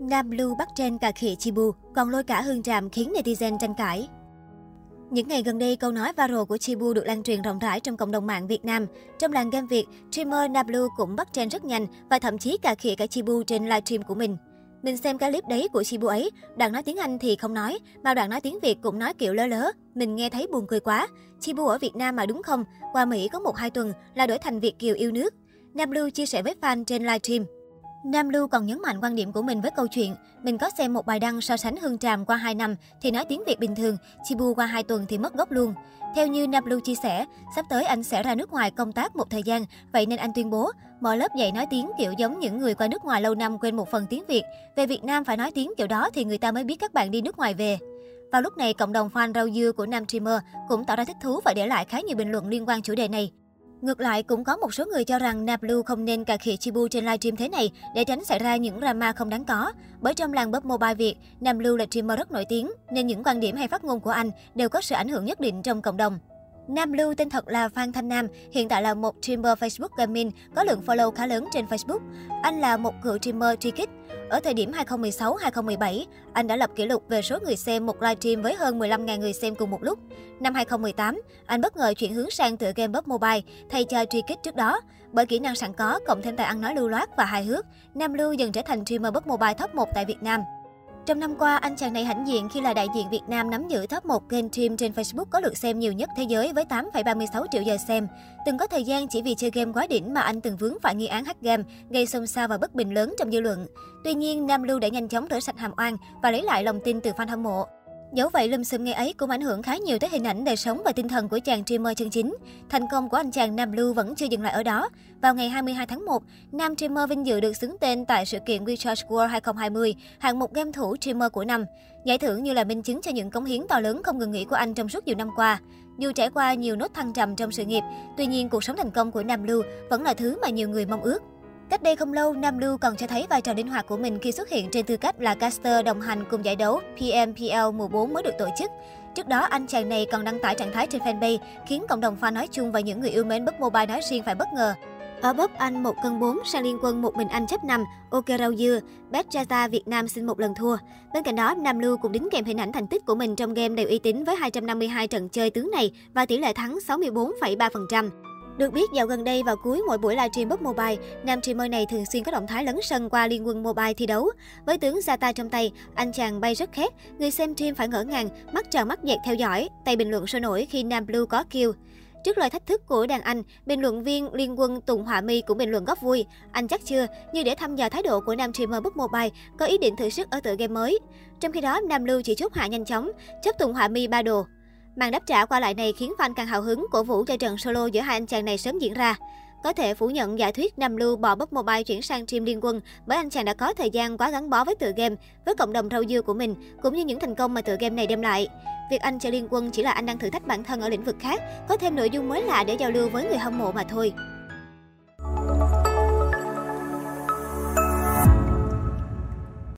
Nam Lưu bắt trên cà khịa Chibu, còn lôi cả hương tràm khiến netizen tranh cãi. Những ngày gần đây, câu nói viral của Chibu được lan truyền rộng rãi trong cộng đồng mạng Việt Nam. Trong làng game Việt, streamer Nablu cũng bắt trend rất nhanh và thậm chí cà khịa cả Chibu trên livestream của mình. Mình xem cái clip đấy của Chibu ấy, đoạn nói tiếng Anh thì không nói, mà đoạn nói tiếng Việt cũng nói kiểu lơ lớ. Mình nghe thấy buồn cười quá. Chibu ở Việt Nam mà đúng không? Qua Mỹ có một hai tuần là đổi thành Việt kiều yêu nước. Nablu chia sẻ với fan trên livestream. Nam Lưu còn nhấn mạnh quan điểm của mình với câu chuyện, mình có xem một bài đăng so sánh Hương Tràm qua 2 năm thì nói tiếng Việt bình thường, Chibu qua 2 tuần thì mất gốc luôn. Theo như Nam Lưu chia sẻ, sắp tới anh sẽ ra nước ngoài công tác một thời gian, vậy nên anh tuyên bố mở lớp dạy nói tiếng kiểu giống những người qua nước ngoài lâu năm quên một phần tiếng Việt. Về Việt Nam phải nói tiếng kiểu đó thì người ta mới biết các bạn đi nước ngoài về. Vào lúc này, cộng đồng fan rau dưa của nam streamer cũng tỏ ra thích thú và để lại khá nhiều bình luận liên quan chủ đề này. Ngược lại, cũng có một số người cho rằng Nablu không nên cà khịa Chibu trên livestream thế này để tránh xảy ra những drama không đáng có. Bởi trong làng bóp mobile Việt, Nam là streamer rất nổi tiếng, nên những quan điểm hay phát ngôn của anh đều có sự ảnh hưởng nhất định trong cộng đồng. Nam Lưu tên thật là Phan Thanh Nam, hiện tại là một streamer Facebook gaming, có lượng follow khá lớn trên Facebook. Anh là một cựu streamer Trikit. Ở thời điểm 2016-2017, anh đã lập kỷ lục về số người xem một livestream với hơn 15.000 người xem cùng một lúc. Năm 2018, anh bất ngờ chuyển hướng sang tựa game PUBG Mobile thay cho Trikit trước đó. Bởi kỹ năng sẵn có, cộng thêm tài ăn nói lưu loát và hài hước, Nam Lưu dần trở thành streamer PUBG Mobile top 1 tại Việt Nam. Trong năm qua, anh chàng này hãnh diện khi là đại diện Việt Nam nắm giữ top 1 game stream trên Facebook có lượt xem nhiều nhất thế giới với 8,36 triệu giờ xem. Từng có thời gian chỉ vì chơi game quá đỉnh mà anh từng vướng phải nghi án hack game, gây xôn xao và bất bình lớn trong dư luận. Tuy nhiên, Nam Lưu đã nhanh chóng rửa sạch hàm oan và lấy lại lòng tin từ fan hâm mộ. Dẫu vậy, lùm xùm ngày ấy cũng ảnh hưởng khá nhiều tới hình ảnh đời sống và tinh thần của chàng streamer chân chính. Thành công của anh chàng Nam Blue vẫn chưa dừng lại ở đó. Vào ngày 22 tháng 1, nam streamer vinh dự được xứng tên tại sự kiện WeCharge World 2020, hạng mục game thủ streamer của năm. Giải thưởng như là minh chứng cho những cống hiến to lớn không ngừng nghỉ của anh trong suốt nhiều năm qua. Dù trải qua nhiều nốt thăng trầm trong sự nghiệp, tuy nhiên cuộc sống thành công của Nam Blue vẫn là thứ mà nhiều người mong ước. Cách đây không lâu, Nam Lưu còn cho thấy vai trò linh hoạt của mình khi xuất hiện trên tư cách là caster đồng hành cùng giải đấu PMPL mùa 4 mới được tổ chức. Trước đó, anh chàng này còn đăng tải trạng thái trên fanpage, khiến cộng đồng fan nói chung và những người yêu mến bất mobile nói riêng phải bất ngờ. Ở Bốc anh một cân 4, sang liên quân một mình anh chấp 5, ok rau dưa, Bet Jata Việt Nam xin một lần thua. Bên cạnh đó, Nam Lưu cũng đính kèm hình ảnh thành tích của mình trong game đều uy tín với 252 trận chơi tướng này và tỷ lệ thắng 64,3%. Được biết, dạo gần đây vào cuối mỗi buổi livestream bất mobile, nam streamer này thường xuyên có động thái lấn sân qua liên quân mobile thi đấu. Với tướng Zata trong tay, anh chàng bay rất khét, người xem stream phải ngỡ ngàng, mắt tròn mắt dẹt theo dõi, tay bình luận sôi nổi khi Nam Blue có kill. Trước lời thách thức của đàn anh, bình luận viên Liên quân Tùng Họa Mi cũng bình luận góp vui. Anh chắc chưa, như để thăm dò thái độ của nam streamer Book Mobile có ý định thử sức ở tựa game mới. Trong khi đó, Nam Lưu chỉ chốt hạ nhanh chóng, chấp Tùng Họa Mi ba đồ. Màn đáp trả qua lại này khiến fan càng hào hứng cổ vũ cho trận solo giữa hai anh chàng này sớm diễn ra. Có thể phủ nhận giả thuyết Nam Lưu bỏ bắp mobile chuyển sang team liên quân bởi anh chàng đã có thời gian quá gắn bó với tựa game, với cộng đồng rau dưa của mình, cũng như những thành công mà tựa game này đem lại. Việc anh chơi liên quân chỉ là anh đang thử thách bản thân ở lĩnh vực khác, có thêm nội dung mới lạ để giao lưu với người hâm mộ mà thôi.